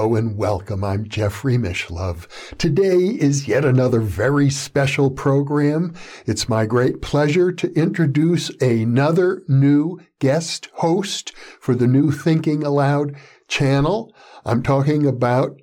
Hello and welcome. I'm Jeffrey Mishlove. Today is yet another very special program. It's my great pleasure to introduce another new guest host for the new Thinking Aloud channel. I'm talking about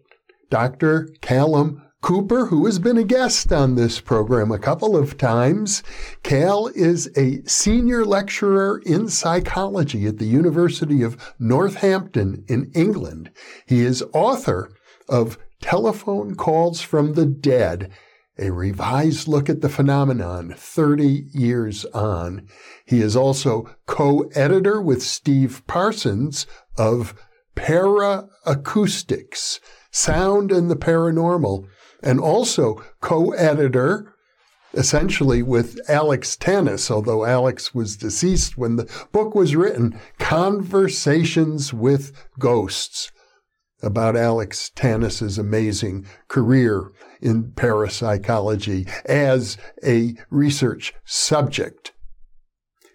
Dr. Callum Cooper, who has been a guest on this program a couple of times. Cal is a senior lecturer in psychology at the University of Northampton in England. He is author of Telephone Calls from the Dead, a revised look at the phenomenon 30 years on. He is also co-editor with Steve Parsons of Paracoustics, Sound and the Paranormal, and also co-editor essentially with Alex Tanous, although Alex was deceased when the book was written, Conversations with Ghosts, about Alex Tanous's amazing career in parapsychology as a research subject.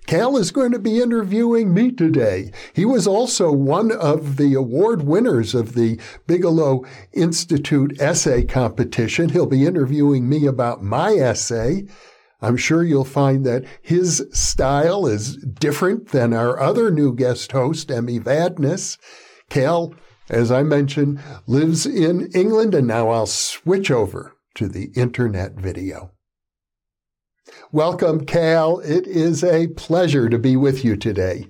Cal is going to be interviewing me today. He was also one of the award winners of the Bigelow Institute essay competition. He'll be interviewing me about my essay. I'm sure you'll find that his style is different than our other new guest host, Emmy Vadnais. Cal, as I mentioned, lives in England, and now I'll switch over to the internet video. Welcome, Cal. It is a pleasure to be with you today.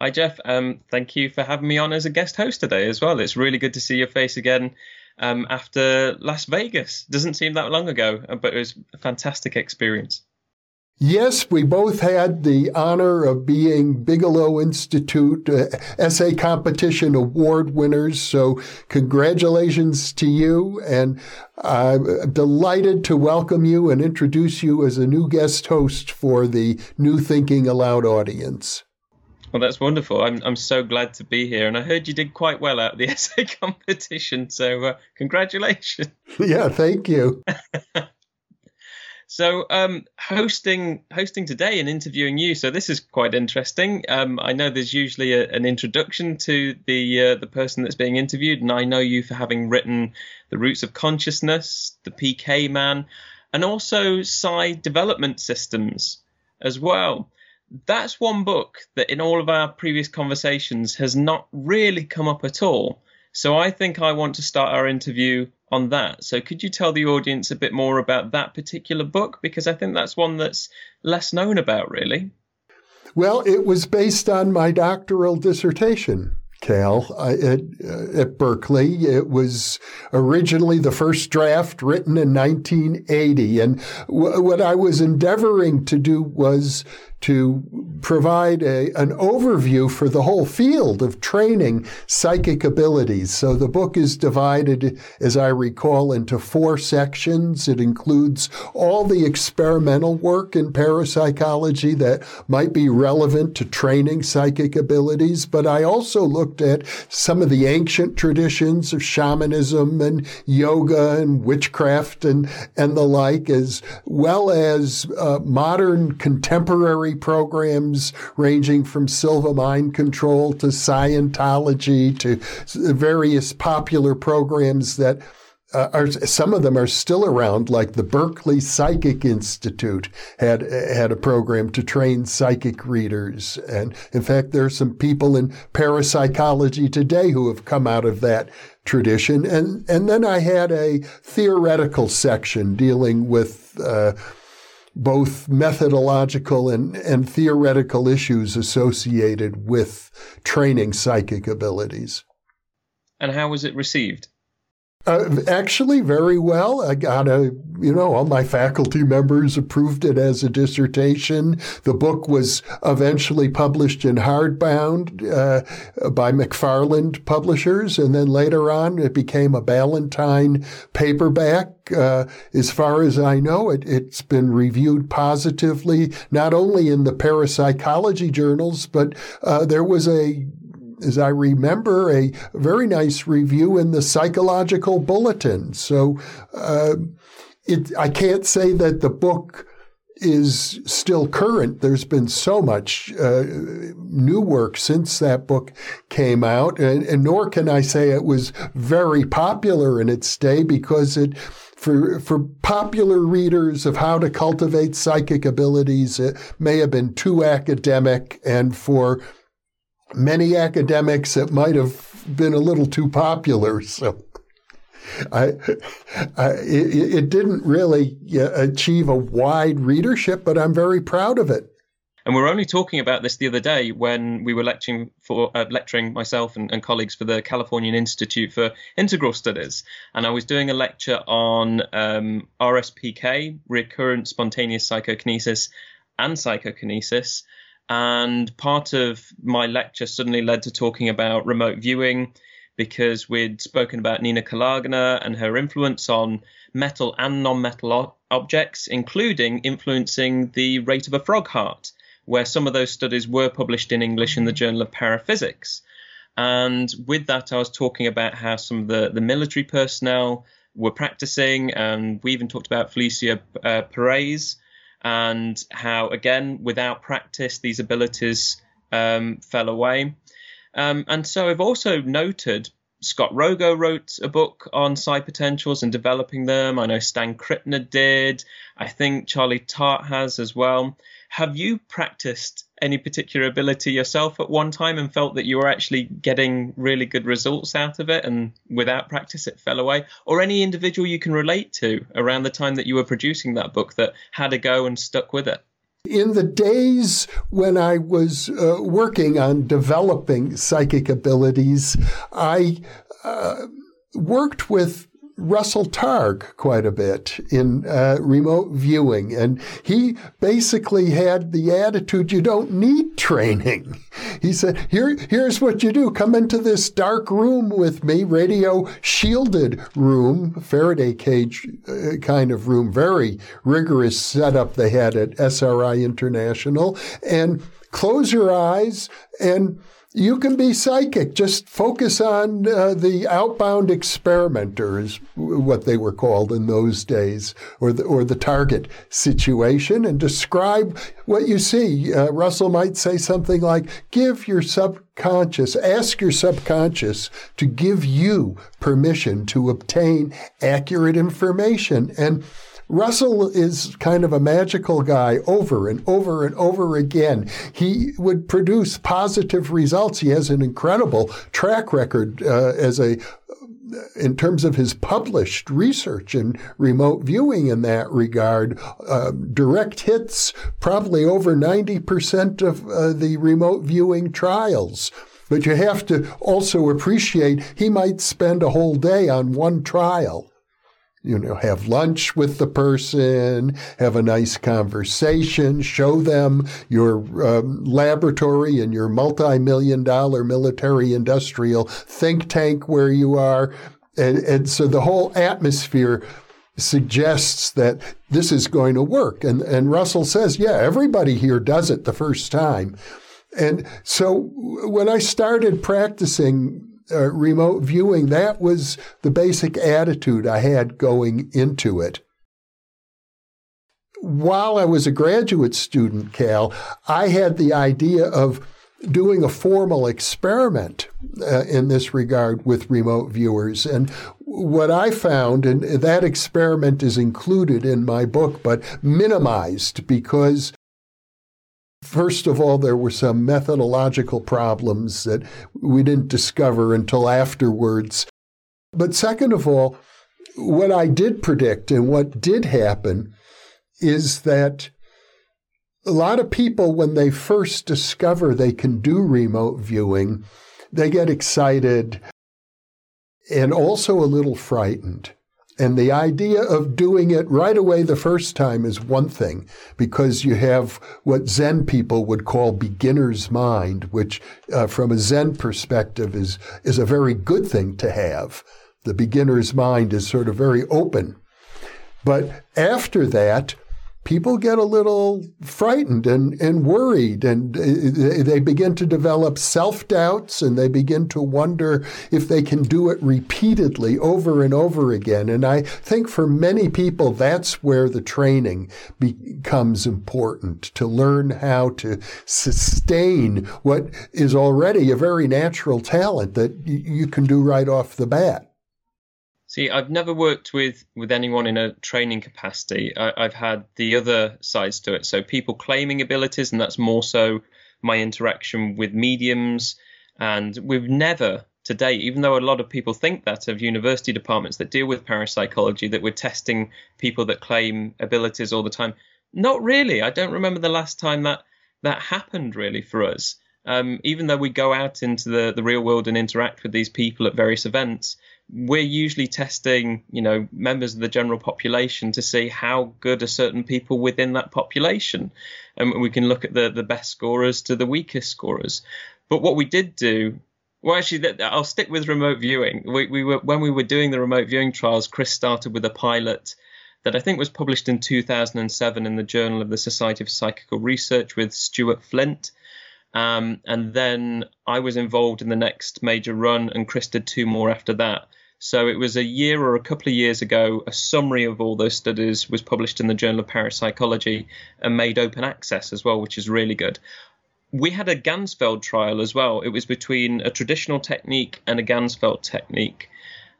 Hi, Jeff. Um, thank you for having me on as a guest host today as well. It's really good to see your face again um, after Las Vegas. Doesn't seem that long ago, uh, but it was a fantastic experience. Yes, we both had the honor of being Bigelow Institute uh, essay competition award winners. So congratulations to you. And I'm delighted to welcome you and introduce you as a new guest host for the New Thinking Aloud audience. Well, that's wonderful. I'm I'm so glad to be here, and I heard you did quite well at the essay competition. So, uh, congratulations. Yeah, thank you. So, um, hosting hosting today and interviewing you. So this is quite interesting. Um, I know there's usually a, an introduction to the uh, the person that's being interviewed, and I know you for having written the Roots of Consciousness, the PK Man, and also Psi Development Systems as well. That's one book that in all of our previous conversations has not really come up at all. So I think I want to start our interview on that. So could you tell the audience a bit more about that particular book? Because I think that's one that's less known about, really. Well, it was based on my doctoral dissertation. Cal, at, uh, at Berkeley. It was originally the first draft written in 1980. And w- what I was endeavoring to do was to provide a, an overview for the whole field of training psychic abilities. So the book is divided, as I recall, into four sections. It includes all the experimental work in parapsychology that might be relevant to training psychic abilities. But I also looked at some of the ancient traditions of shamanism and yoga and witchcraft and, and the like, as well as uh, modern contemporary programs ranging from Silva Mind Control to Scientology to various popular programs that uh, are some of them are still around, like the Berkeley Psychic Institute had had a program to train psychic readers, and in fact, there are some people in parapsychology today who have come out of that tradition. And and then I had a theoretical section dealing with. Uh, both methodological and, and theoretical issues associated with training psychic abilities. And how was it received? Uh, actually, very well. I got a, you know, all my faculty members approved it as a dissertation. The book was eventually published in hardbound uh, by McFarland Publishers, and then later on it became a Ballantine paperback. Uh, as far as I know, it, it's been reviewed positively, not only in the parapsychology journals, but uh, there was a as I remember, a very nice review in the Psychological Bulletin. So uh, it, I can't say that the book is still current. There's been so much uh, new work since that book came out, and, and, nor can I say it was very popular in its day because it. For, for popular readers of how to cultivate psychic abilities, it may have been too academic, and for many academics, it might have been a little too popular. So I, I it, it, didn't really achieve a wide readership, but I'm very proud of it. And we are only talking about this the other day when we were lecturing for uh, lecturing myself and, and, colleagues for the Californian Institute for Integral Studies, and I was doing a lecture on um, RSPK, recurrent spontaneous psychokinesis, and psychokinesis, and part of my lecture suddenly led to talking about remote viewing because we'd spoken about Nina Kulagina and her influence on metal and non metal objects, including influencing the rate of a frog heart, where some of those studies were published in English in the Journal of Paraphysics. And with that, I was talking about how some of the, the military personnel were practicing, and we even talked about Felicia uh, Parise, and how, again, without practice, these abilities um, fell away. Um, and so I've also noted Scott Rogo wrote a book on psi potentials and developing them. I know Stan Krippner did. I think Charlie Tart has as well. Have you practiced any particular ability yourself at one time and felt that you were actually getting really good results out of it and without practice it fell away? Or any individual you can relate to around the time that you were producing that book that had a go and stuck with it? In the days when I was uh, working on developing psychic abilities, I uh, worked with Russell Targ quite a bit in uh, remote viewing. And he basically had the attitude you don't need training. He said, Here, here's what you do. Come into this dark room with me, radio shielded room, Faraday cage uh, kind of room, very rigorous setup they had at SRI International. And close your eyes and you can be psychic. Just focus on uh, the outbound experimenter, is what they were called in those days, or the, or the target situation, and describe what you see. Uh, Russell might say something like, give your subconscious, ask your subconscious to give you permission to obtain accurate information. And Russell is kind of a magical guy over and over and over again. He would produce positive results. He has an incredible track record uh, as a in terms of his published research and remote viewing in that regard, uh, direct hits probably over 90% of uh, the remote viewing trials. But you have to also appreciate he might spend a whole day on one trial you know, have lunch with the person, have a nice conversation, show them your um, laboratory and your multi-million dollar military industrial think tank where you are. And, and so the whole atmosphere suggests that this is going to work. And, and Russell says, yeah, everybody here does it the first time. And so when I started practicing uh, remote viewing, that was the basic attitude I had going into it. While I was a graduate student, Cal, I had the idea of doing a formal experiment uh, in this regard with remote viewers. And what I found, and that experiment is included in my book, but minimized because First of all, there were some methodological problems that we didn't discover until afterwards. But second of all, what I did predict and what did happen is that a lot of people, when they first discover they can do remote viewing, they get excited and also a little frightened. And the idea of doing it right away the first time is one thing, because you have what Zen people would call beginner's mind, which uh, from a Zen perspective is, is a very good thing to have. The beginner's mind is sort of very open. But after that, people get a little frightened and, and worried and they begin to develop self-doubts and they begin to wonder if they can do it repeatedly over and over again. And I think for many people, that's where the training becomes important to learn how to sustain what is already a very natural talent that you can do right off the bat. See, I've never worked with with anyone in a training capacity. I, have had the other sides to it. So people claiming abilities, and that's more so my interaction with mediums. And we've never to date, even though a lot of people think that of university departments that deal with parapsychology, that we're testing people that claim abilities all the time. Not really. I don't remember the last time that that happened really for us. Um, even though we go out into the, the real world and interact with these people at various events, we're usually testing, you know, members of the general population to see how good are certain people within that population. And we can look at the, the best scorers to the weakest scorers. But what we did do, well, actually, I'll stick with remote viewing. We, we were when we were doing the remote viewing trials. Chris started with a pilot that I think was published in 2007 in the Journal of the Society of Psychical Research with Stuart Flint. Um, and then I was involved in the next major run, and Chris did two more after that. So it was a year or a couple of years ago, a summary of all those studies was published in the Journal of Parapsychology and made open access as well, which is really good. We had a Ganzfeld trial as well. It was between a traditional technique and a Ganzfeld technique.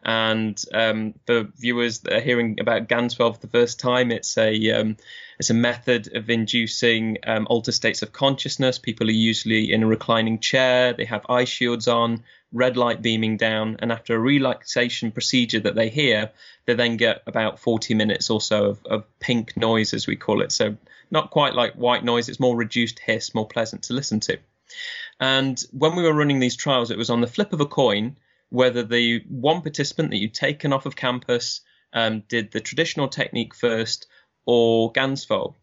And um, for viewers that are hearing about Ganzfeld for the first time, it's a um, it's a method of inducing um, altered states of consciousness. People are usually in a reclining chair. They have eye shields on red light beaming down, and after a relaxation procedure that they hear, they then get about 40 minutes or so of, of pink noise, as we call it. So, not quite like white noise, it's more reduced hiss, more pleasant to listen to. And when we were running these trials, it was on the flip of a coin whether the one participant that you'd taken off of campus um, did the traditional technique first or Ganzfeld.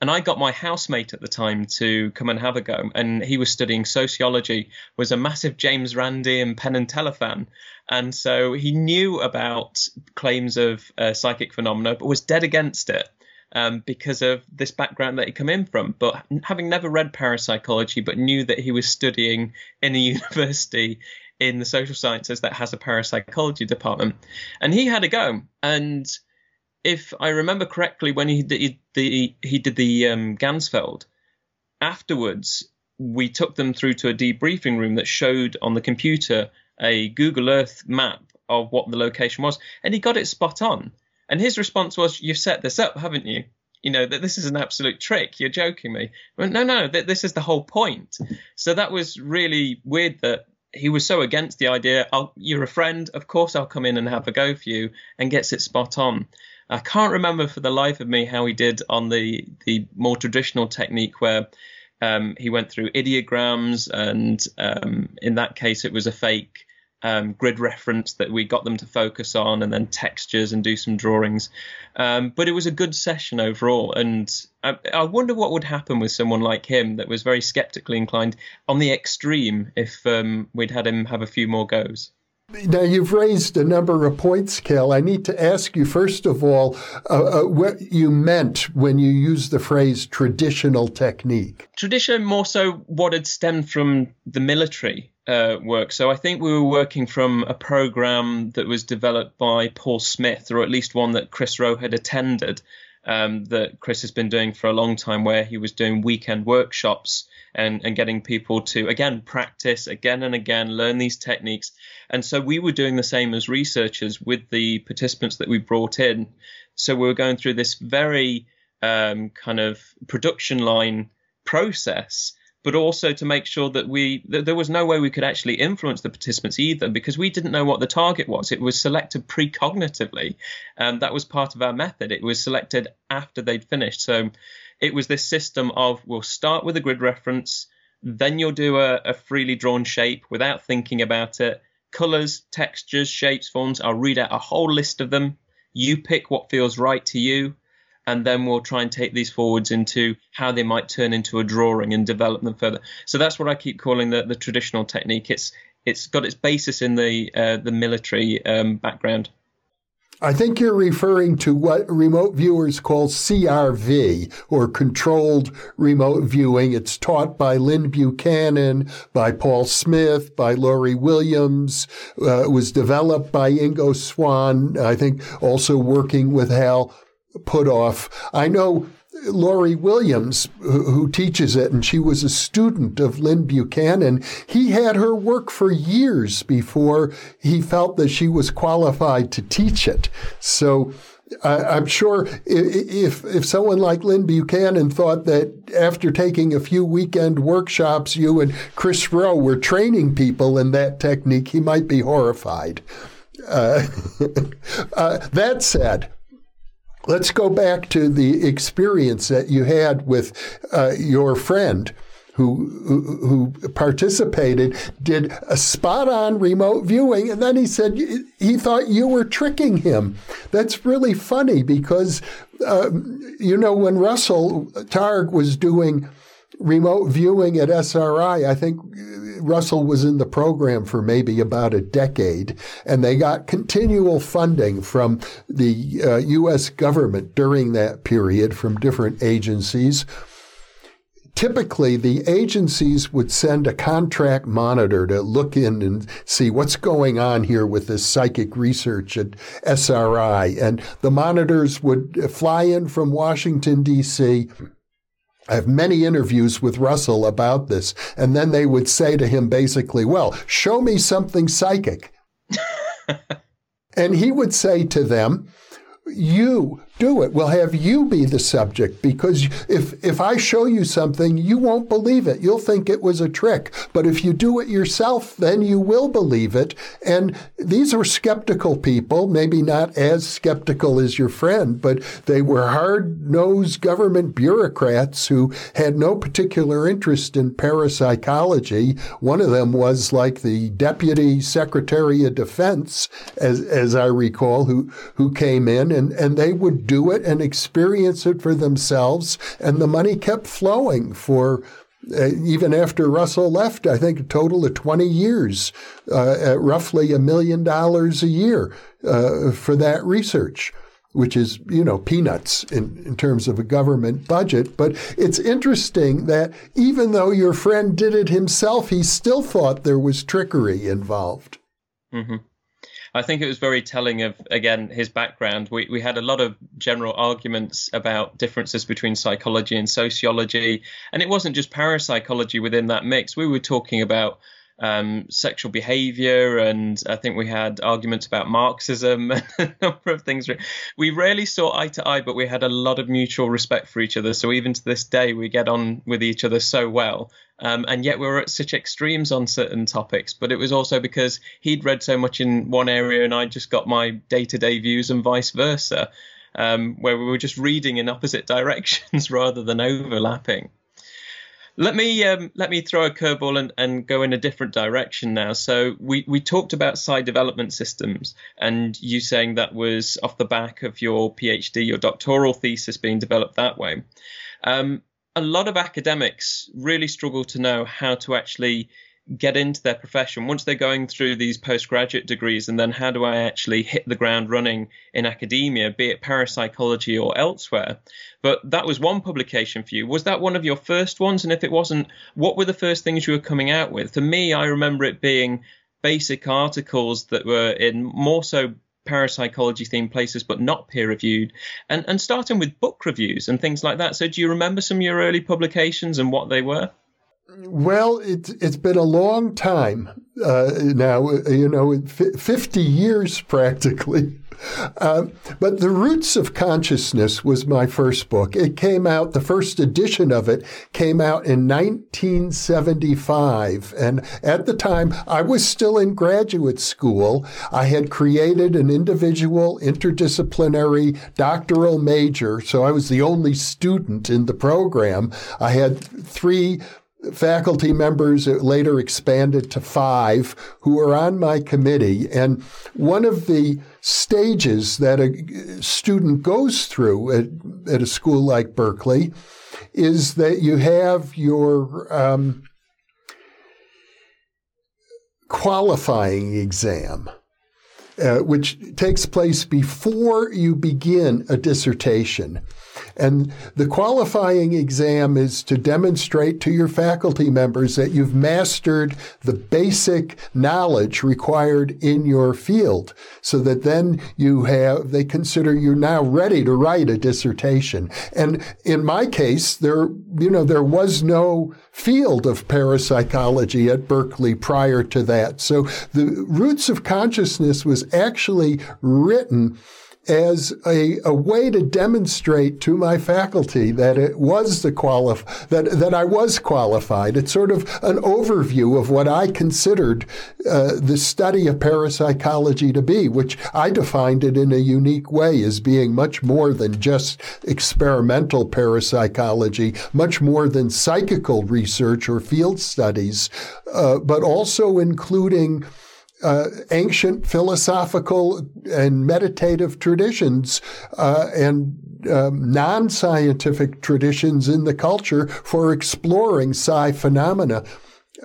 And I got my housemate at the time to come and have a go. And he was studying sociology, was a massive James Randi and Penn and Teller fan. And so he knew about claims of uh, psychic phenomena, but was dead against it. Um, because of this background that he come in from. But having never read parapsychology, but knew that he was studying in a university in the social sciences that has a parapsychology department, and he had a go. And if I remember correctly, when he did the he did the um, Ganzfeld, afterwards we took them through to a debriefing room that showed on the computer a Google Earth map of what the location was, and he got it spot on. And his response was, "You've set this up, haven't you? You know that this is an absolute trick. You're joking me." Went, no, no, th- this is the whole point. So that was really weird that he was so against the idea. you're a friend, of course I'll come in and have a go for you, and gets it spot on. I can't remember for the life of me how he did on the the more traditional technique where um, he went through ideograms, and um, in that case it was a fake um, grid reference that we got them to focus on, and then textures and do some drawings. Um, but it was a good session overall, and I, I, wonder what would happen with someone like him that was very skeptically inclined on the extreme if um, we'd had him have a few more goes. Now, you've raised a number of points, Cal. I need to ask you, first of all, uh, uh, what you meant when you used the phrase traditional technique. Tradition, more so what had stemmed from the military uh, work. So I think we were working from a program that was developed by Paul Smith, or at least one that Chris Roe had attended, um, that Chris has been doing for a long time, where he was doing weekend workshops and, and getting people to, again, practice again and again, learn these techniques. And so we were doing the same as researchers with the participants that we brought in. So we were going through this very um, kind of production line process but also to make sure that we that there was no way we could actually influence the participants either because we didn't know what the target was. It was selected precognitively. Um, that was part of our method. It was selected after they'd finished. So it was this system of we'll start with a grid reference, then you'll do a, a freely drawn shape without thinking about it, colors, textures, shapes, forms. I'll read out a whole list of them. You pick what feels right to you, and then we'll try and take these forwards into how they might turn into a drawing and develop them further. So that's what I keep calling the, the traditional technique. It's it's got its basis in the uh, the military um, background. I think you're referring to what remote viewers call CRV or controlled remote viewing. It's taught by Lyn Buchanan, by Paul Smith, by Laurie Williams. Uh, it was developed by Ingo Swann. I think also working with Hal Puthoff. I know Laurie Williams, who teaches it, and she was a student of Lyn Buchanan. He had her work for years before he felt that she was qualified to teach it. So uh, I'm sure if if someone like Lyn Buchanan thought that after taking a few weekend workshops, you and Chris Roe were training people in that technique, he might be horrified. Uh, uh, that said, Let's go back to the experience that you had with uh, your friend who, who, who participated, did a spot on remote viewing, and then he said he thought you were tricking him. That's really funny because, uh, you know, when Russell Targ was doing remote viewing at SRI, I think Russell was in the program for maybe about a decade, and they got continual funding from the uh, U.S. government during that period from different agencies. Typically, the agencies would send a contract monitor to look in and see what's going on here with this psychic research at SRI. And the monitors would fly in from Washington, D.C., I have many interviews with Russell about this. And then they would say to him basically, well, show me something psychic. and he would say to them, you do it. We'll have you be the subject because if if I show you something, you won't believe it. You'll think it was a trick. But if you do it yourself, then you will believe it. And these were skeptical people, maybe not as skeptical as your friend, but they were hard-nosed government bureaucrats who had no particular interest in parapsychology. One of them was like the deputy secretary of defense, as as I recall, who who came in and, and they would do it and experience it for themselves. And the money kept flowing for uh, even after Russell left, I think a total of 20 years, uh, at roughly a million dollars a year uh, for that research, which is, you know, peanuts in, in terms of a government budget. But it's interesting that even though your friend did it himself, he still thought there was trickery involved. Mm-hmm. I think it was very telling of again his background. We we had a lot of general arguments about differences between psychology and sociology, and it wasn't just parapsychology within that mix. We were talking about um, sexual behavior, and I think we had arguments about Marxism and a number of things. We rarely saw eye to eye, but we had a lot of mutual respect for each other. So even to this day, we get on with each other so well. Um, and yet we were at such extremes on certain topics. But it was also because he'd read so much in one area, and I just got my day-to-day views, and vice versa. Um, where we were just reading in opposite directions rather than overlapping. Let me um, let me throw a curveball and, and go in a different direction now. So we, we talked about psi development systems, and you saying that was off the back of your PhD, your doctoral thesis being developed that way. Um, a lot of academics really struggle to know how to actually get into their profession. Once they're going through these postgraduate degrees and then how do i actually hit the ground running in academia be it parapsychology or elsewhere? But that was one publication for you. Was that one of your first ones? And if it wasn't what were the first things you were coming out with? For me i remember it being basic articles that were in more so parapsychology themed places but not peer reviewed and and starting with book reviews and things like that. So do you remember some of your early publications and what they were well, it's it's been a long time uh, now. You know, fifty years practically. Uh, but the roots of consciousness was my first book. It came out. The first edition of it came out in 1975, and at the time I was still in graduate school. I had created an individual interdisciplinary doctoral major, so I was the only student in the program. I had three faculty members, later expanded to five, who are on my committee. And one of the stages that a student goes through at, at a school like Berkeley is that you have your um, qualifying exam. Uh, which takes place before you begin a dissertation. And the qualifying exam is to demonstrate to your faculty members that you've mastered the basic knowledge required in your field so that then you have, they consider you now ready to write a dissertation. And in my case, there, you know, there was no field of parapsychology at Berkeley prior to that. So the roots of consciousness was actually written as a, a way to demonstrate to my faculty that it was the qualif that that I was qualified. It's sort of an overview of what I considered uh, the study of parapsychology to be, which I defined it in a unique way as being much more than just experimental parapsychology, much more than psychical research or field studies, uh, but also including uh, ancient philosophical and meditative traditions uh, and um, non scientific traditions in the culture for exploring psi phenomena.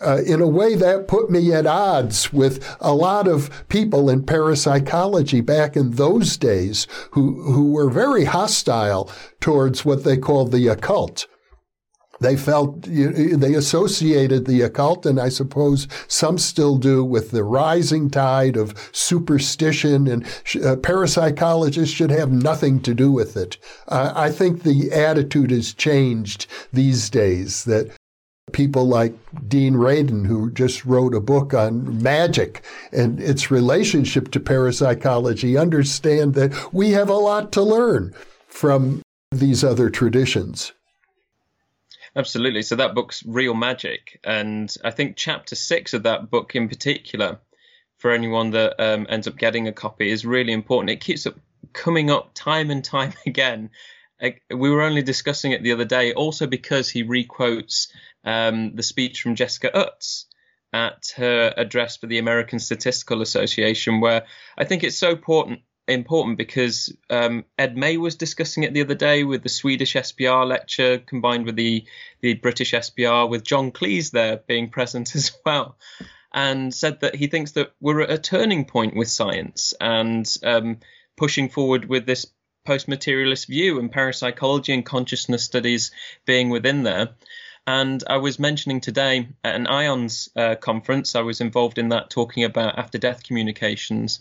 Uh, in a way that put me at odds with a lot of people in parapsychology back in those days who, who were very hostile towards what they called the occult. They felt they associated the occult, and I suppose some still do, with the rising tide of superstition, and uh, parapsychologists should have nothing to do with it. Uh, I think the attitude has changed these days. That people like Dean Radin, who just wrote a book on magic and its relationship to parapsychology, understand that we have a lot to learn from these other traditions. Absolutely. So that book's Real Magic. And I think chapter six of that book in particular, for anyone that um, ends up getting a copy, is really important. It keeps up coming up time and time again. We were only discussing it the other day, also because he requotes um, the speech from Jessica Utts at her address for the American Statistical Association, where I think it's so important important because um, Ed May was discussing it the other day with the Swedish SPR lecture combined with the the British SPR with John Cleese there being present as well, and said that he thinks that we're at a turning point with science and um, pushing forward with this post-materialist view and parapsychology and consciousness studies being within there. And I was mentioning today at an IONS uh, conference, I was involved in that talking about after death communications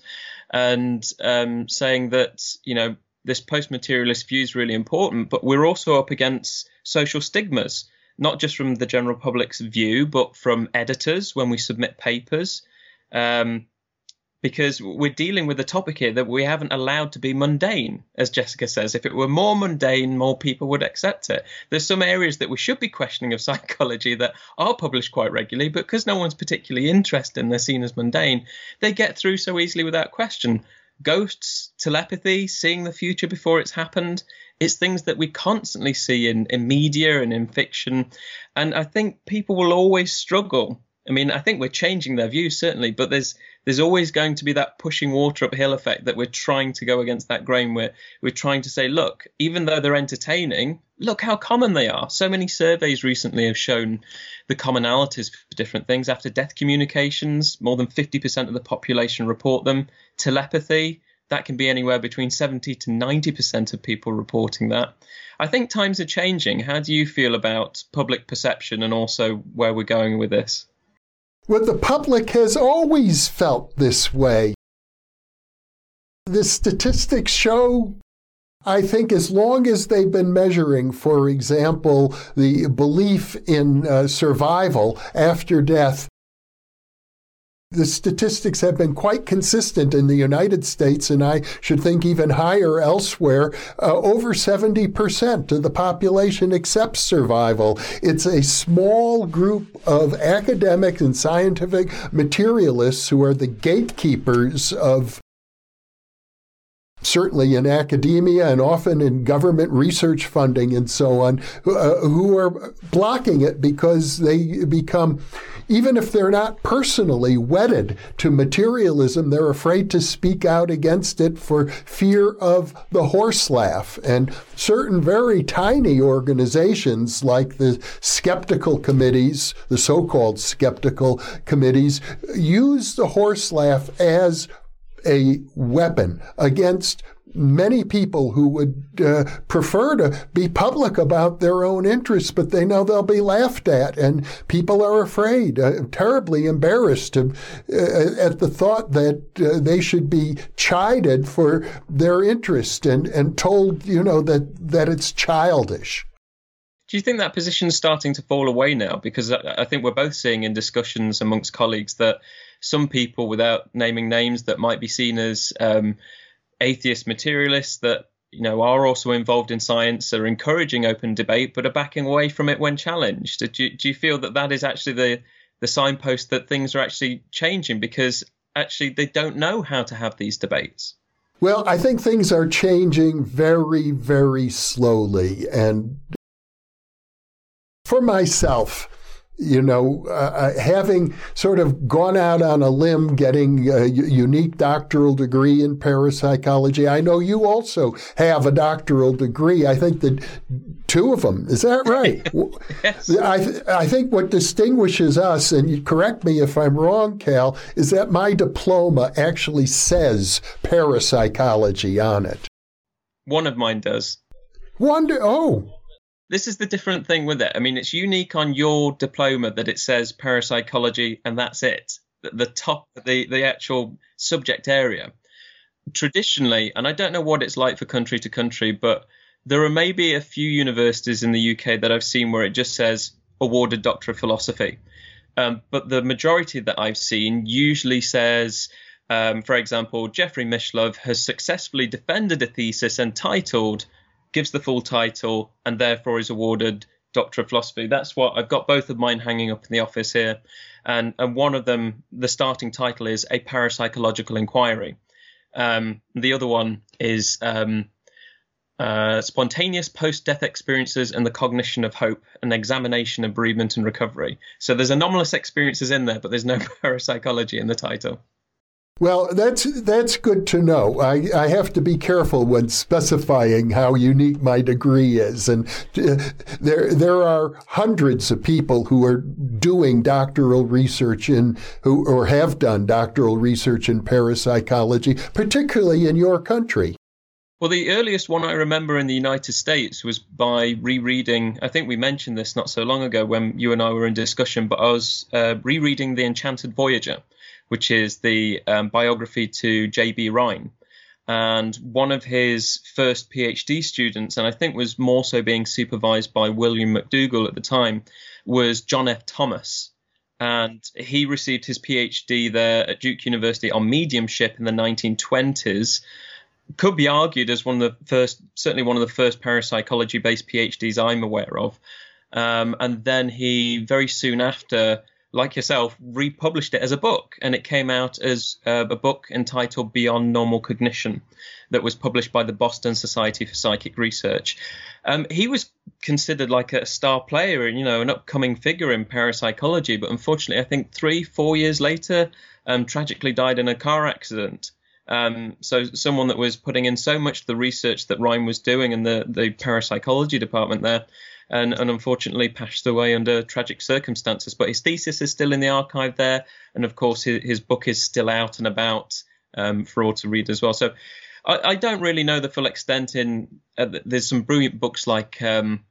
and um, saying that, you know, this post materialist view is really important, but we're also up against social stigmas, not just from the general public's view, but from editors when we submit papers. Um, because we're dealing with a topic here that we haven't allowed to be mundane, as Jessica says. If it were more mundane, more people would accept it. There's some areas that we should be questioning of psychology that are published quite regularly, but because no one's particularly interested and they're seen as mundane, they get through so easily without question. Ghosts, telepathy, seeing the future before it's happened, it's things that we constantly see in, in media and in fiction. And I think people will always struggle I mean, I think we're changing their views certainly, but there's there's always going to be that pushing water uphill effect that we're trying to go against that grain. We're we're trying to say, look, even though they're entertaining, look how common they are. So many surveys recently have shown the commonalities for different things. After death communications, more than 50% of the population report them. Telepathy, that can be anywhere between 70 to 90% of people reporting that. I think times are changing. How do you feel about public perception and also where we're going with this? Well, the public has always felt this way. The statistics show, I think, as long as they've been measuring, for example, the belief in uh, survival after death, the statistics have been quite consistent in the United States, and I should think even higher elsewhere. Uh, over 70% of the population accepts survival. It's a small group of academic and scientific materialists who are the gatekeepers of certainly in academia and often in government research funding and so on, uh, who are blocking it because they become, even if they're not personally wedded to materialism, they're afraid to speak out against it for fear of the horse laugh. And certain very tiny organizations like the skeptical committees, the so called skeptical committees, use the horse laugh as a weapon against many people who would uh, prefer to be public about their own interests, but they know they'll be laughed at, and people are afraid, uh, terribly embarrassed uh, at the thought that uh, they should be chided for their interest and, and told, you know, that, that it's childish. Do you think that position is starting to fall away now? Because I think we're both seeing in discussions amongst colleagues that some people, without naming names, that might be seen as um, atheist materialists that you know are also involved in science are encouraging open debate, but are backing away from it when challenged. Do you, do you feel that that is actually the the signpost that things are actually changing because actually they don't know how to have these debates? Well, I think things are changing very, very slowly. And for myself, you know, uh, uh, having sort of gone out on a limb, getting a unique doctoral degree in parapsychology. I know you also have a doctoral degree. I think that two of them. Is that right? yes. I, th- I think what distinguishes us, and you correct me if I'm wrong, Cal, is that my diploma actually says parapsychology on it. One of mine does. Wonder. Oh, this is the different thing with it. I mean, it's unique on your diploma that it says parapsychology and that's it. The, top, the the actual subject area. Traditionally, and I don't know what it's like for country to country, but there are maybe a few universities in the UK that I've seen where it just says awarded Doctor of Philosophy. Um, but the majority that I've seen usually says, um, for example, Jeffrey Mishlove has successfully defended a thesis entitled gives the full title, and therefore is awarded Doctor of Philosophy. That's what I've got both of mine hanging up in the office here. And, and one of them, the starting title is A Parapsychological Inquiry. Um, the other one is um, uh, Spontaneous Post Death Experiences and the Cognition of Hope, an examination of bereavement and recovery. So there's anomalous experiences in there, but there's no parapsychology in the title. Well, that's that's good to know. I, I have to be careful when specifying how unique my degree is, and uh, there there are hundreds of people who are doing doctoral research in who or have done doctoral research in parapsychology, particularly in your country. Well, the earliest one I remember in the United States was by rereading. I think we mentioned this not so long ago when you and I were in discussion, but I was uh, rereading The Enchanted Voyager which is the um, biography to J.B. Rhine. And one of his first PhD students, and I think was more so being supervised by William McDougall at the time, was John F. Thomas. And he received his PhD there at Duke University on mediumship in the 1920s. Could be argued as one of the first, certainly one of the first parapsychology based PhDs I'm aware of. Um, and then he very soon after like yourself, republished it as a book, and it came out as uh, a book entitled Beyond Normal Cognition, that was published by the Boston Society for Psychic Research. Um, he was considered like a star player and you know an upcoming figure in parapsychology, but unfortunately, I think three, four years later, um, tragically died in a car accident. Um, so someone that was putting in so much of the research that Rhine was doing in the the parapsychology department there and, and unfortunately passed away under tragic circumstances. But his thesis is still in the archive there, and of course his, his book is still out and about um, for all to read as well. So I, I, don't really know the full extent. In uh, there's some brilliant books like um,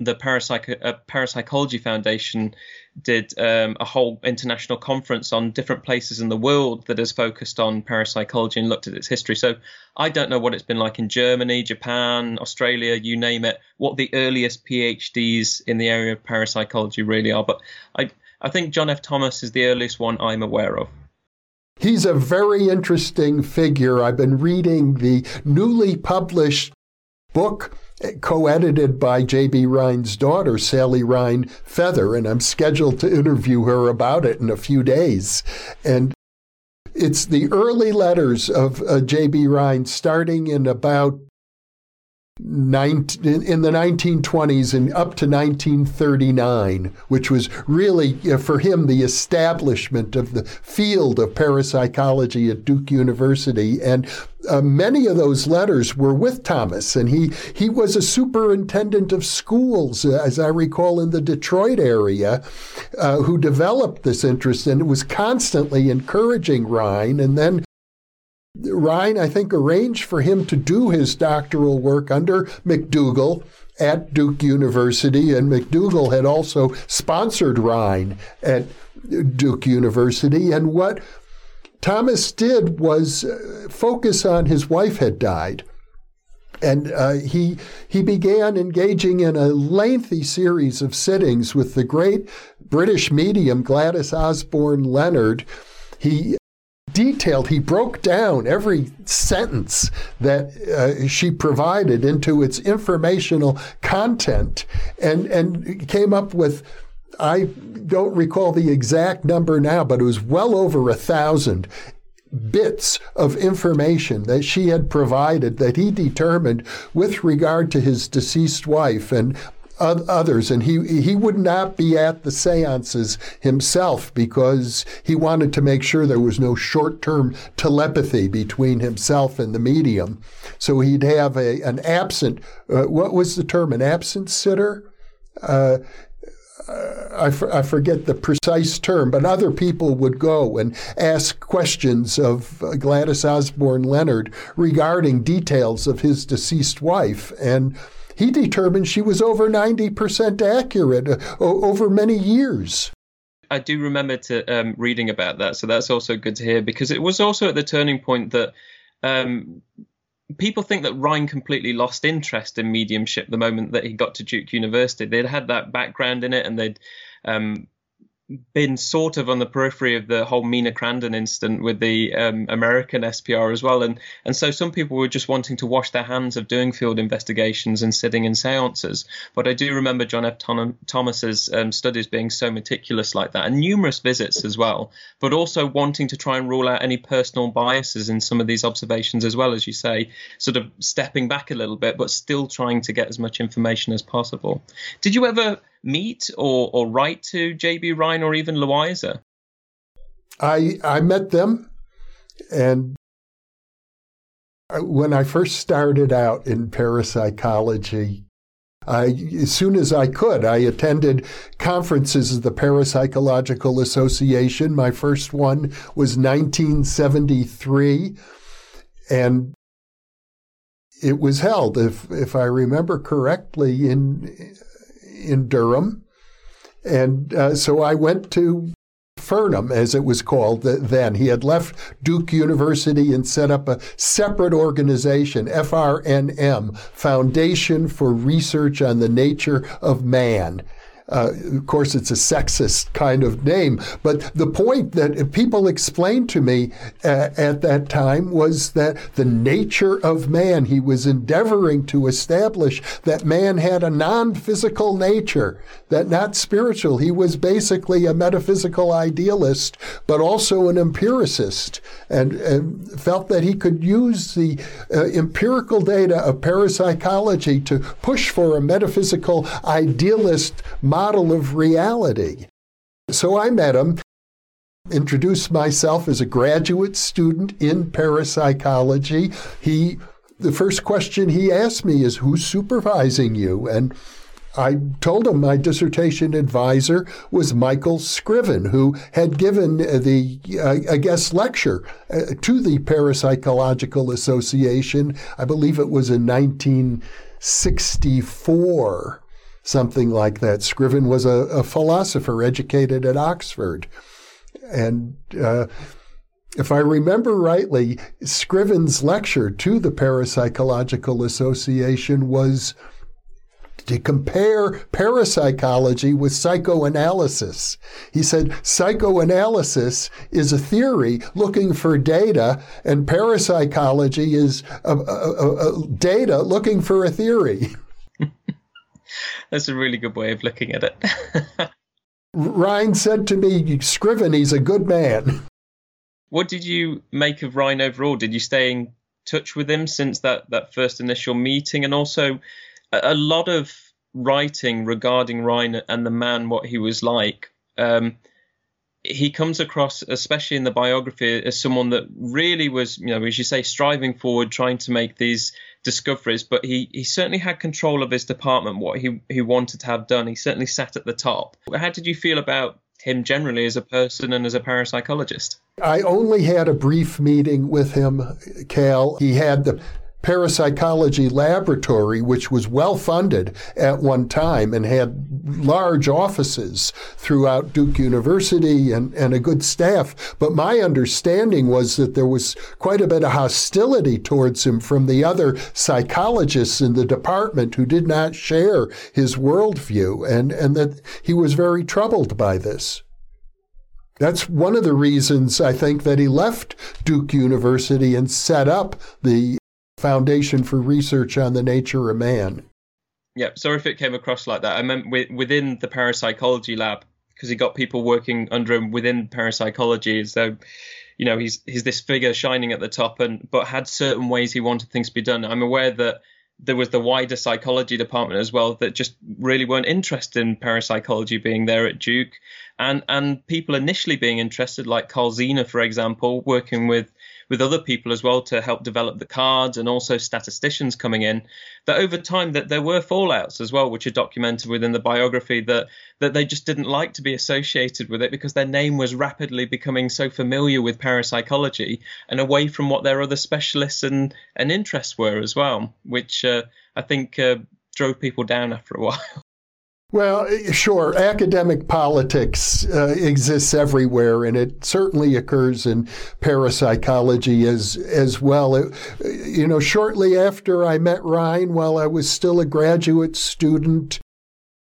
the Parapsych- uh, Parapsychology Foundation did um, a whole international conference on different places in the world that has focused on parapsychology and looked at its history. So I don't know what it's been like in Germany, Japan, Australia, you name it, what the earliest PhDs in the area of parapsychology really are. But I, I think John F. Thomas is the earliest one I'm aware of. He's a very interesting figure. I've been reading the newly published book co-edited by J.B. Rhine's daughter, Sally Rhine Feather, and I'm scheduled to interview her about it in a few days. And it's the early letters of uh, J.B. Rhine, starting in about 19, in the 1920s and up to 1939, which was really uh, for him the establishment of the field of parapsychology at Duke University. And uh, many of those letters were with Thomas, and he he was a superintendent of schools, uh, as I recall, in the Detroit area, uh, who developed this interest and was constantly encouraging Rhine. And then Rhine, I think, arranged for him to do his doctoral work under McDougall at Duke University, and McDougall had also sponsored Rhine at Duke University. And what Thomas did was uh, focus on his wife had died. And uh, he he began engaging in a lengthy series of sittings with the great British medium Gladys Osborne Leonard. He detailed. He broke down every sentence that uh, she provided into its informational content and, and came up with. I don't recall the exact number now, but it was well over a thousand bits of information that she had provided that he determined with regard to his deceased wife. And others, and he he would not be at the seances himself because he wanted to make sure there was no short-term telepathy between himself and the medium. So he'd have a an absent. Uh, what was the term? An absent sitter. Uh, I, I forget the precise term, but other people would go and ask questions of Gladys Osborne Leonard regarding details of his deceased wife. And he determined she was over 90% accurate uh, over many years. I do remember to um, reading about that, so that's also good to hear because it was also at the turning point that um, people think that Rhine completely lost interest in mediumship the moment that he got to Duke University. They'd had that background in it, and they'd um, been sort of on the periphery of the whole Mina Crandon incident with the um, American SPR as well, and and so some people were just wanting to wash their hands of doing field investigations and sitting in seances. But I do remember John F. Thomas's um, studies being so meticulous like that, and numerous visits as well. But also wanting to try and rule out any personal biases in some of these observations as well, as you say, sort of stepping back a little bit, but still trying to get as much information as possible. Did you ever meet or, or write to J.B. Rhine or even Louisa? I I met them, and when I first started out in parapsychology, I, as soon as I could, I attended conferences of the Parapsychological Association. My first one was 1973, and it was held, if if I remember correctly, in in Durham. And uh, so I went to Fernham, as it was called then. He had left Duke University and set up a separate organization, FRNM, Foundation for Research on the Nature of Man. Uh, of course, it's a sexist kind of name, but the point that people explained to me uh, at that time was that the nature of man, he was endeavoring to establish that man had a non physical nature, that not spiritual. He was basically a metaphysical idealist, but also an empiricist, and, and felt that he could use the uh, empirical data of parapsychology to push for a metaphysical idealist model of reality. So I met him, introduced myself as a graduate student in parapsychology. He the first question he asked me is who's supervising you and I told him my dissertation advisor was Michael Scriven, who had given the uh, a guest lecture uh, to the Parapsychological Association. I believe it was in 1964 something like that. Scriven was a, a philosopher educated at Oxford. And uh, if I remember rightly, Scriven's lecture to the Parapsychological Association was to compare parapsychology with psychoanalysis. He said psychoanalysis is a theory looking for data, and parapsychology is a, a, a, data looking for a theory. That's a really good way of looking at it. Rhine said to me, Scriven, he's a good man. What did you make of Rhine overall? Did you stay in touch with him since that, that first initial meeting? And also, a, a lot of writing regarding Rhine and the man, what he was like. Um, he comes across, especially in the biography, as someone that really was, you know, as you say, striving forward, trying to make these discoveries. But he, he certainly had control of his department, what he, he wanted to have done. He certainly sat at the top. How did you feel about him generally as a person and as a parapsychologist? I only had a brief meeting with him, Cal. He had the parapsychology laboratory, which was well funded at one time and had large offices throughout Duke University and, and a good staff. But my understanding was that there was quite a bit of hostility towards him from the other psychologists in the department who did not share his worldview and, and that he was very troubled by this. That's one of the reasons I think that he left Duke University and set up the Foundation for Research on the Nature of Man. Yeah, sorry if it came across like that. I meant within the parapsychology lab because he got people working under him within parapsychology. So, you know, he's he's this figure shining at the top, and but had certain ways he wanted things to be done. I'm aware that there was the wider psychology department as well that just really weren't interested in parapsychology being there at Duke, and and people initially being interested, like Karl Zener, for example, working with with other people as well to help develop the cards and also statisticians coming in that over time that there were fallouts as well which are documented within the biography that that they just didn't like to be associated with it because their name was rapidly becoming so familiar with parapsychology and away from what their other specialists and and interests were as well which uh, I think uh, drove people down after a while Well, eh, sure, academic politics uh, exists everywhere, and it certainly occurs in parapsychology as as well. It, you know, shortly after I met Rhine, while I was still a graduate student,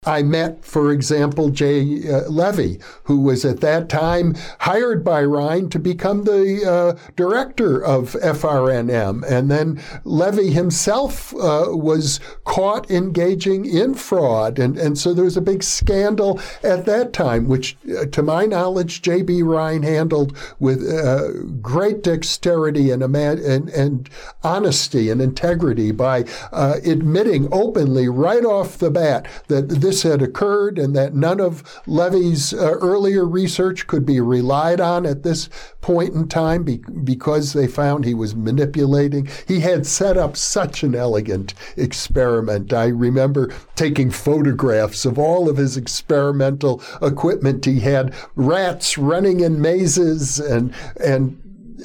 I met, for example, Jay uh, Levy, who was at that time hired by Rhine to become the uh, director of FRNM. And then Levy himself uh, was caught engaging in fraud. And, and so there was a big scandal at that time, which, uh, to my knowledge, J.B. Rhine handled with uh, great dexterity and, and, and, honesty and integrity by uh, admitting openly right off the bat that this this had occurred and that none of Levy's uh, earlier research could be relied on at this point in time be- because they found he was manipulating. He had set up such an elegant experiment. I remember taking photographs of all of his experimental equipment. He had rats running in mazes and and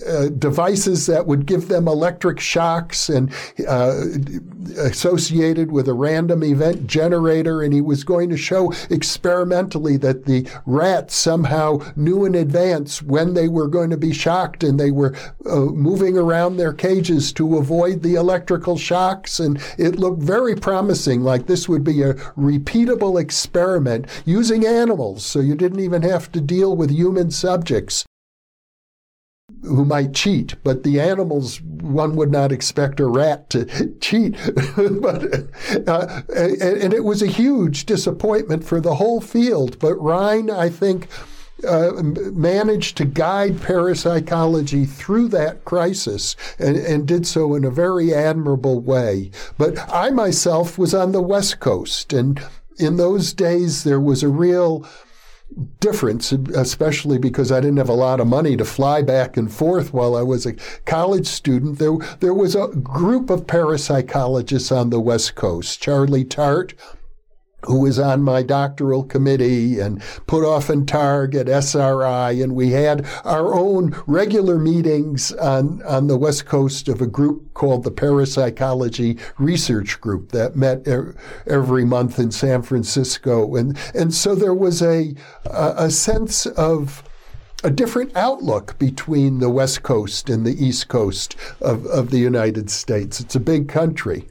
uh, devices that would give them electric shocks and uh, associated with a random event generator. And he was going to show experimentally that the rats somehow knew in advance when they were going to be shocked and they were uh, moving around their cages to avoid the electrical shocks. And it looked very promising, like this would be a repeatable experiment using animals. So you didn't even have to deal with human subjects who might cheat, but the animals, one would not expect a rat to cheat. but, uh, and, and, it was a huge disappointment for the whole field. But Rhine, I think, uh, managed to guide parapsychology through that crisis and, and did so in a very admirable way. But I myself was on the West Coast, and in those days there was a real difference, especially because I didn't have a lot of money to fly back and forth while I was a college student. There, there was a group of parapsychologists on the West Coast. Charlie Tart, who was on my doctoral committee and Puthoff at SRI, and we had our own regular meetings on, on the west coast of a group called the Parapsychology Research Group that met er, every month in San Francisco. And, and so there was a, a sense of a different outlook between the west coast and the east coast of, of the United States. It's a big country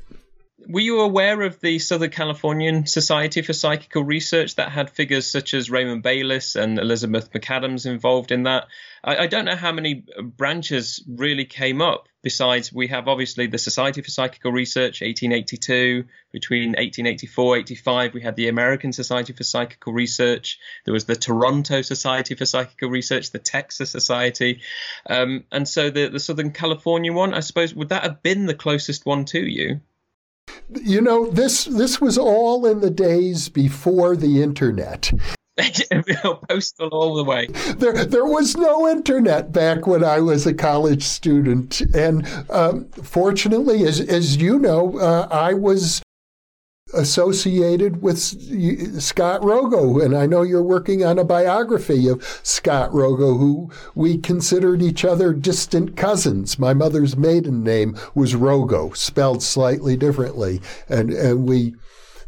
were you aware of the Southern Californian Society for Psychical Research that had figures such as Raymond Bayless and Elizabeth McAdams involved in that? I, I, don't know how many branches really came up. Besides, we have obviously the Society for Psychical Research, 1882. Between 1884 85, we had the American Society for Psychical Research. There was the Toronto Society for Psychical Research, the Texas Society, um, and so the the Southern California one. I suppose would that have been the closest one to you? You know, this this was all in the days before the internet. postal all the way. There, there was no internet back when I was a college student, and um, fortunately, as as you know, uh, I was associated with Scott Rogo, and I know you're working on a biography of Scott Rogo, who we considered each other distant cousins. My mother's maiden name was Rogo, spelled slightly differently, and and we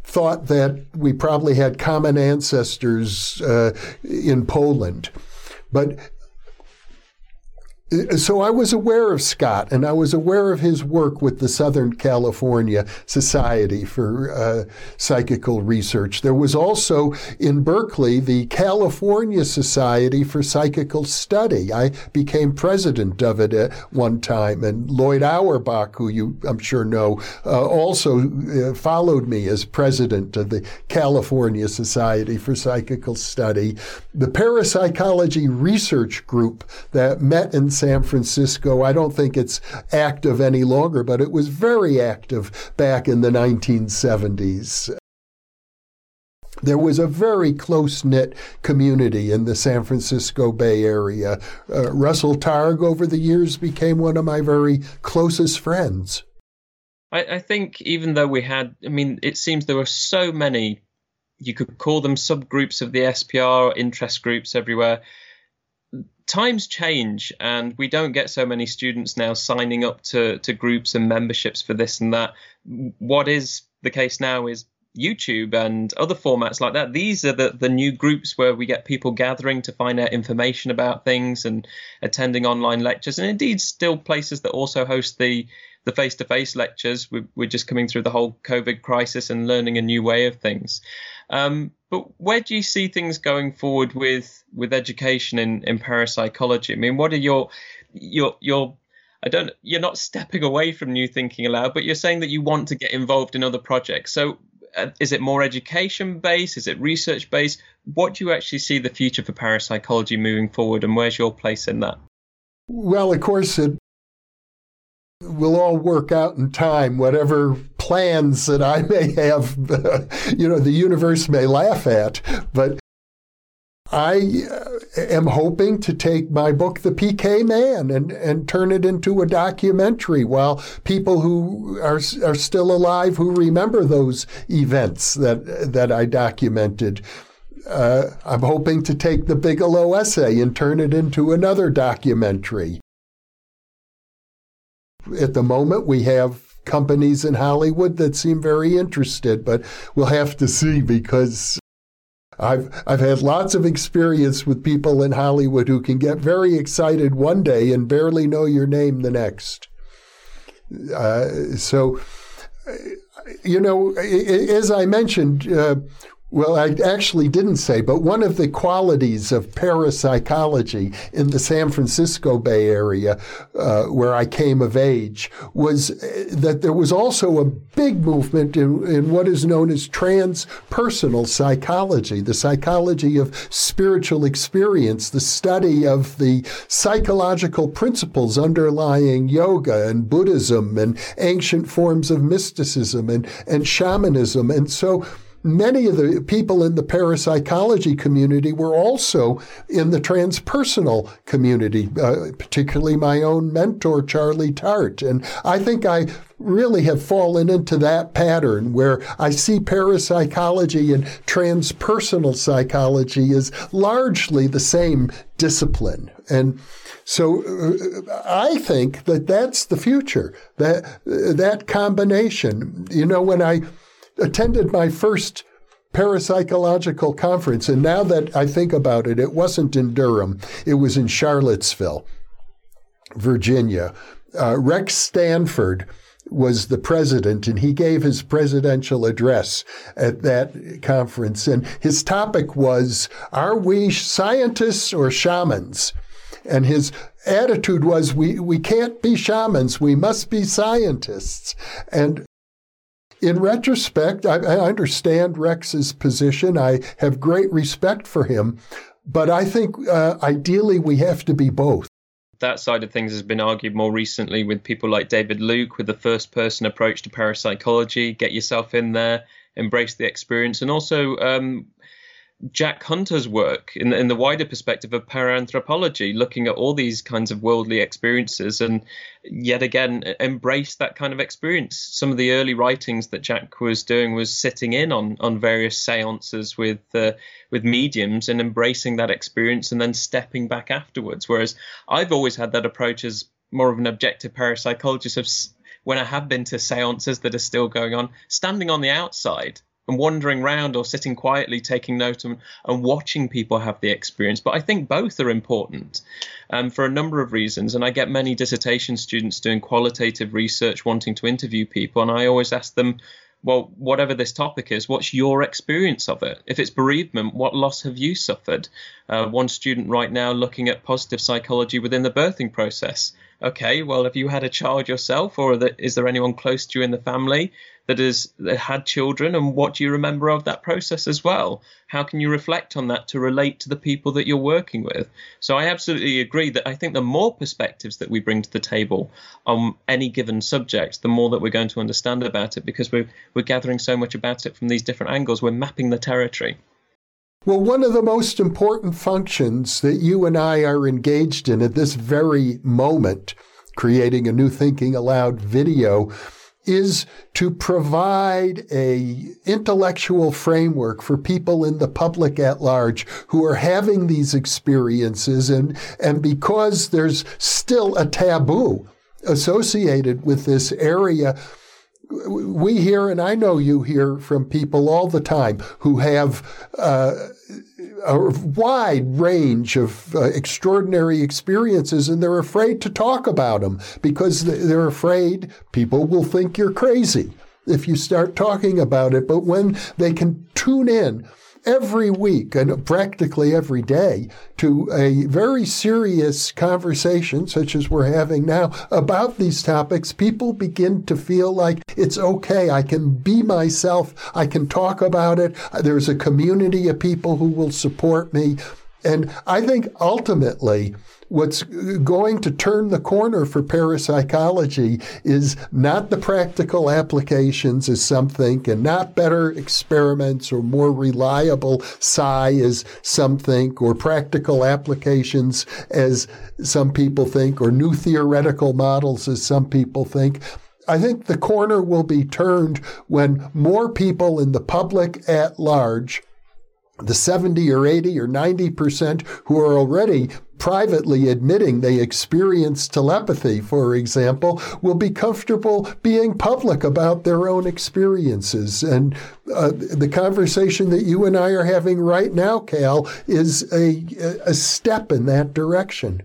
thought that we probably had common ancestors uh, in Poland. But so I was aware of Scott, and I was aware of his work with the Southern California Society for uh, Psychical Research. There was also in Berkeley the California Society for Psychical Study. I became president of it at one time, and Lloyd Auerbach, who you I'm sure know, uh, also uh, followed me as president of the California Society for Psychical Study. The Parapsychology Research Group that met in San Francisco. I don't think it's active any longer, but it was very active back in the 1970s. There was a very close knit community in the San Francisco Bay Area. Uh, Russell Targ, over the years, became one of my very closest friends. I, I think even though we had, I mean, it seems there were so many you could call them subgroups of the SPR, interest groups everywhere times change and we don't get so many students now signing up to, to groups and memberships for this and that. What is the case now is YouTube and other formats like that. These are the, the new groups where we get people gathering to find out information about things and attending online lectures, and indeed still places that also host the the face to face lectures. We're, we're, just coming through the whole COVID crisis and learning a new way of things. Um, but where do you see things going forward with with education in, in parapsychology? I mean, what are your your your I don't you're not stepping away from new thinking allowed, but you're saying that you want to get involved in other projects. So uh, is it more education based? Is it research based? What do you actually see the future for parapsychology moving forward, and where's your place in that? Well, of course, it will all work out in time, whatever plans that I may have, you know, the universe may laugh at. But I uh, am hoping to take my book, The PK Man, and, and turn it into a documentary while people who are, are still alive who remember those events that, that I documented. Uh, I'm hoping to take the Bigelow essay and turn it into another documentary. At the moment, we have companies in Hollywood that seem very interested, but we'll have to see because I've I've had lots of experience with people in Hollywood who can get very excited one day and barely know your name the next. Uh, so, you know, as I mentioned, uh, well, I actually didn't say, but one of the qualities of parapsychology in the San Francisco Bay Area, uh, where I came of age, was uh, that there was also a big movement in, in what is known as transpersonal psychology, the psychology of spiritual experience, the study of the psychological principles underlying yoga and Buddhism and ancient forms of mysticism and, and shamanism. And so, many of the people in the parapsychology community were also in the transpersonal community, uh, particularly my own mentor, Charlie Tart. And I think I really have fallen into that pattern where I see parapsychology and transpersonal psychology is largely the same discipline. And so uh, I think that that's the future, that, uh, that combination. You know, when I attended my first parapsychological conference. And now that I think about it, it wasn't in Durham, it was in Charlottesville, Virginia. Uh, Rex Stanford was the president, and he gave his presidential address at that conference. And his topic was, Are we scientists or shamans? And his attitude was, we, we can't be shamans, we must be scientists. And in retrospect, I, I understand Rex's position. I have great respect for him. But I think uh, ideally we have to be both that side of things has been argued more recently with people like David Luke with the first person approach to parapsychology. Get yourself in there, embrace the experience, and also um, Jack Hunter's work in, in the wider perspective of paranthropology, looking at all these kinds of worldly experiences and yet again embrace that kind of experience. Some of the early writings that Jack was doing was sitting in on on various seances with uh, with mediums and embracing that experience and then stepping back afterwards. Whereas I've always had that approach as more of an objective parapsychologist of when I have been to seances that are still going on, standing on the outside and wandering around or sitting quietly taking note and, and watching people have the experience. But I think both are important um, for a number of reasons. And I get many dissertation students doing qualitative research, wanting to interview people, and I always ask them, well, whatever this topic is, what's your experience of it? If it's bereavement, what loss have you suffered? Uh, one student right now looking at positive psychology within the birthing process. Okay, well, have you had a child yourself, or is there anyone close to you in the family? That has that had children and what do you remember of that process as well? How can you reflect on that to relate to the people that you're working with? So i absolutely agree that i think the more perspectives that we bring to the table on any given subject the more that we're going to understand about it because we're we're gathering so much about it from these different angles. We're mapping the territory. Well, one of the most important functions that you and I are engaged in at this very moment, creating a new Thinking Allowed video, is to provide a intellectual framework for people in the public at large who are having these experiences. And and because there's still a taboo associated with this area we hear, and I know you hear from people all the time who have uh, a wide range of uh, extraordinary experiences, and they're afraid to talk about them because they're afraid people will think you're crazy if you start talking about it. But when they can tune in every week and practically every day to a very serious conversation, such as we're having now, about these topics, people begin to feel like it's okay. I can be myself. I can talk about it. There's a community of people who will support me. And I think ultimately, what's going to turn the corner for parapsychology is not the practical applications as some think, and not better experiments or more reliable psi as some think, or practical applications as some people think, or new theoretical models as some people think. I think the corner will be turned when more people in the public at large the 70 or 80 or 90% who are already privately admitting they experience telepathy, for example, will be comfortable being public about their own experiences. And uh, the conversation that you and I are having right now, Cal, is a, a step in that direction.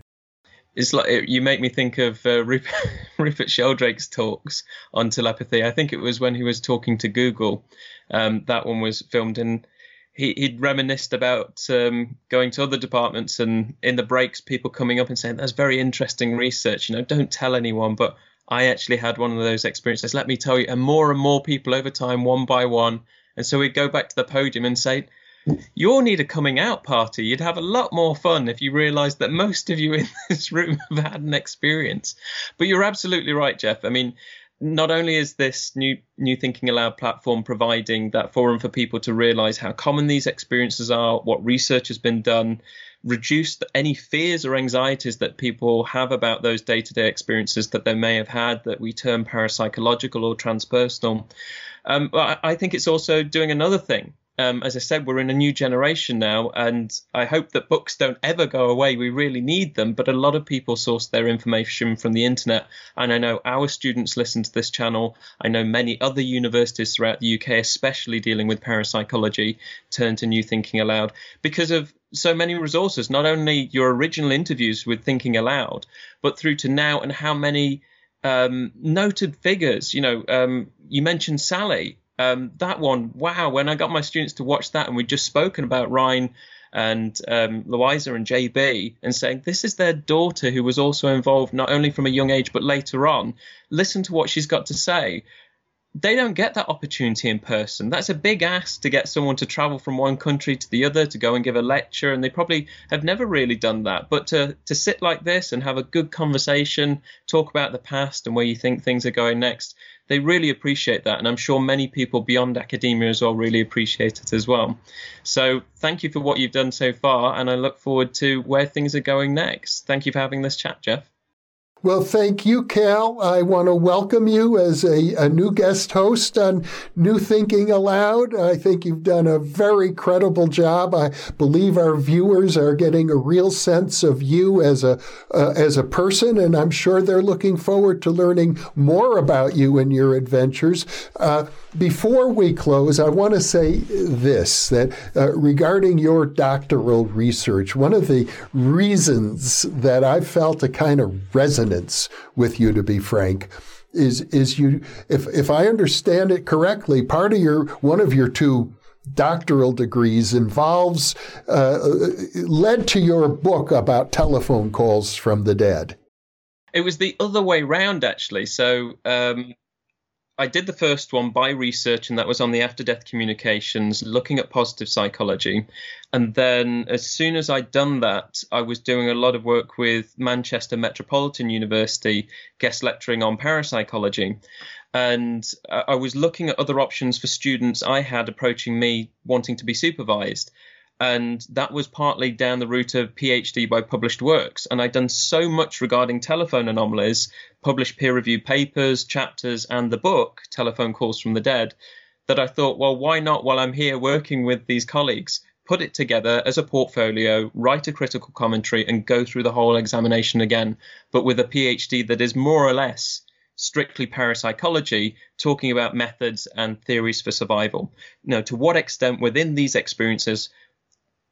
It's like you make me think of uh, Rupert, Rupert Sheldrake's talks on telepathy. I think it was when he was talking to Google. Um, that one was filmed in he, he'd reminisced about um, going to other departments and in the breaks, people coming up and saying, "That's very interesting research." You know, don't tell anyone, but I actually had one of those experiences. Let me tell you, and more and more people over time, one by one, and so we'd go back to the podium and say, "You all need a coming out party. You'd have a lot more fun if you realised that most of you in this room have had an experience." But you're absolutely right, Jeff. I mean, not only is this new new thinking allowed platform providing that forum for people to realize how common these experiences are what research has been done reduce any fears or anxieties that people have about those day-to-day experiences that they may have had that we term parapsychological or transpersonal. Um, but i think it's also doing another thing um, as I said, we're in a new generation now, and I hope that books don't ever go away. We really need them, but a lot of people source their information from the internet. And I know our students listen to this channel. I know many other universities throughout the UK, especially dealing with parapsychology, turn to New Thinking Allowed because of so many resources, not only your original interviews with Thinking Allowed, but through to now and how many um, noted figures. You know, um, you mentioned Sally. Um, that one, wow! When I got my students to watch that, and we'd just spoken about Rhine and um, Louisa and JB, and saying this is their daughter who was also involved not only from a young age but later on. Listen to what she's got to say they don't get that opportunity in person. That's a big ask to get someone to travel from one country to the other to go and give a lecture, and they probably have never really done that. But to to sit like this and have a good conversation, talk about the past and where you think things are going next, they really appreciate that, and I'm sure many people beyond academia as well really appreciate it as well. So thank you for what you've done so far, and I look forward to where things are going next. Thank you for having this chat, Jeff. Well, thank you, Cal. I want to welcome you as a, a, new guest host on New Thinking Allowed. I think you've done a very credible job. I believe our viewers are getting a real sense of you as a uh, as a person, and I'm sure they're looking forward to learning more about you and your adventures. Uh, before we close, I want to say this that uh, regarding your doctoral research, one of the reasons that I felt a kind of resonance with you, to be frank, is is you if if I understand it correctly, part of your one of your two doctoral degrees involves uh, led to your book about telephone calls from the dead. It was the other way round, actually. So um, I did the first one by research, and that was on the after death communications, looking at positive psychology. And then, as soon as I'd done that, I was doing a lot of work with Manchester Metropolitan University, guest lecturing on parapsychology. And uh, I was looking at other options for students I had approaching me wanting to be supervised and that was partly down the route of PhD by published works. And I'd done so much regarding telephone anomalies, published peer reviewed papers, chapters, and the book, Telephone Calls from the Dead, that I thought, well, why not, while I'm here working with these colleagues, put it together as a portfolio, write a critical commentary, and go through the whole examination again, but with a PhD that is more or less strictly parapsychology, talking about methods and theories for survival. Now, to what extent within these experiences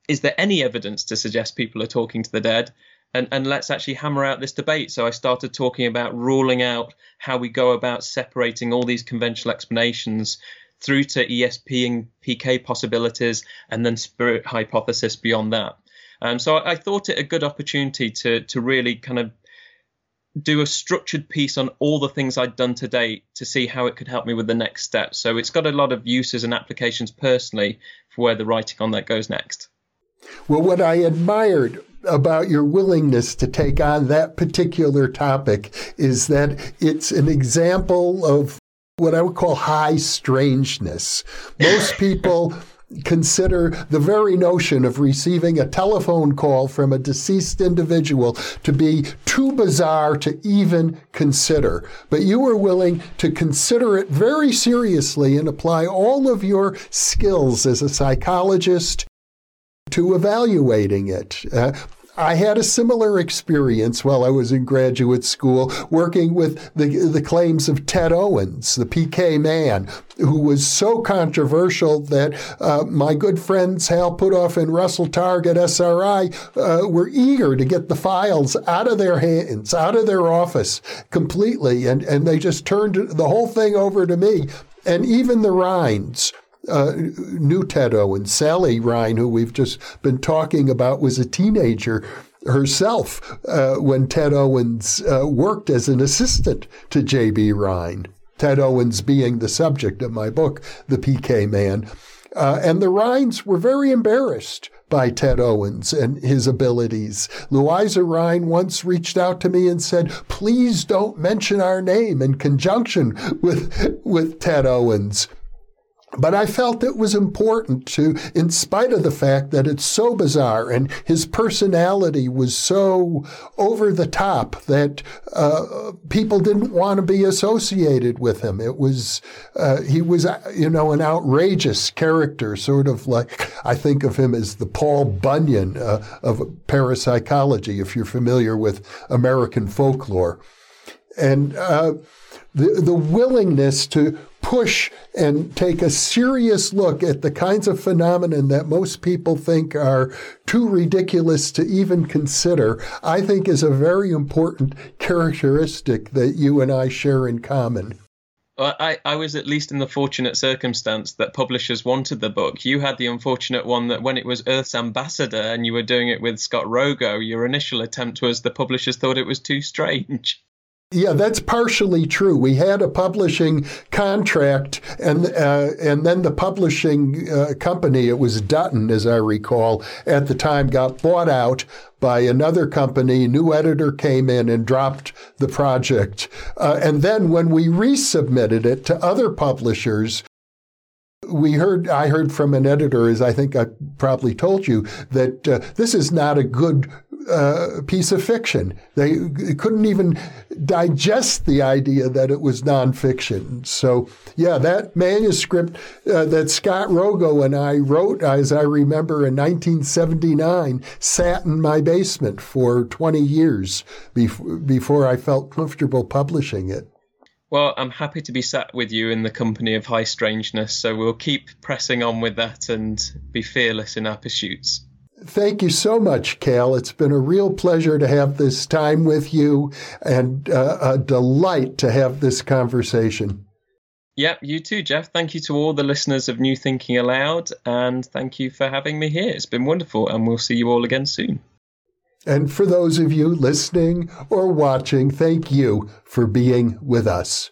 is there any evidence to suggest people are talking to the dead? And, and let's actually hammer out this debate. So I started talking about ruling out how we go about separating all these conventional explanations through to ESP and PK possibilities, and then spirit hypothesis beyond that. Um, so I, I, thought it a good opportunity to to really kind of do a structured piece on all the things I'd done to date to see how it could help me with the next step. So it's got a lot of uses and applications personally for where the writing on that goes next. Well, what I admired about your willingness to take on that particular topic is that it's an example of what I would call high strangeness. Most people consider the very notion of receiving a telephone call from a deceased individual to be too bizarre to even consider. But you were willing to consider it very seriously and apply all of your skills as a psychologist to evaluating it. Uh, I had a similar experience while I was in graduate school working with the, the claims of Ted Owens, the PK man, who was so controversial that uh, my good friends Hal Puthoff and Russell Targ at SRI uh, were eager to get the files out of their hands, out of their office completely. And, and they just turned the whole thing over to me. And even the Rhines, uh, knew Ted Owens. Sally Rhine, who we've just been talking about, was a teenager herself uh, when Ted Owens uh, worked as an assistant to J.B. Rhine. Ted Owens being the subject of my book, The PK Man. Uh, and the Rhines were very embarrassed by Ted Owens and his abilities. Louisa Rhine once reached out to me and said, please don't mention our name in conjunction with, with Ted Owens. But I felt it was important to, in spite of the fact that it's so bizarre and his personality was so over the top that uh, people didn't want to be associated with him. It was, uh, he was, you know, an outrageous character, sort of like, I think of him as the Paul Bunyan uh, of parapsychology, if you're familiar with American folklore. And uh, the, the willingness to push and take a serious look at the kinds of phenomenon that most people think are too ridiculous to even consider, I think is a very important characteristic that you and I share in common. I, I was at least in the fortunate circumstance that publishers wanted the book. You had the unfortunate one that when it was Earth's Ambassador and you were doing it with Scott Rogo, your initial attempt was the publishers thought it was too strange. Yeah, that's partially true. We had a publishing contract, and uh, and then the publishing uh, company, it was Dutton, as I recall, at the time, got bought out by another company. New editor came in and dropped the project, uh, and then when we resubmitted it to other publishers, we heard i heard from an editor as i think i probably told you that uh, this is not a good uh, piece of fiction. They couldn't even digest the idea that it was nonfiction. So, yeah, that manuscript uh, that Scott Rogo and I wrote, as I remember, in 1979, sat in my basement for 20 years before, before I felt comfortable publishing it. Well, I'm happy to be sat with you in the company of high strangeness, so we'll keep pressing on with that and be fearless in our pursuits. Thank you so much, Cal. It's been a real pleasure to have this time with you and uh, a delight to have this conversation. Yep, you too, Jeff. Thank you to all the listeners of New Thinking Allowed, and thank you for having me here. It's been wonderful, and we'll see you all again soon. And for those of you listening or watching, thank you for being with us.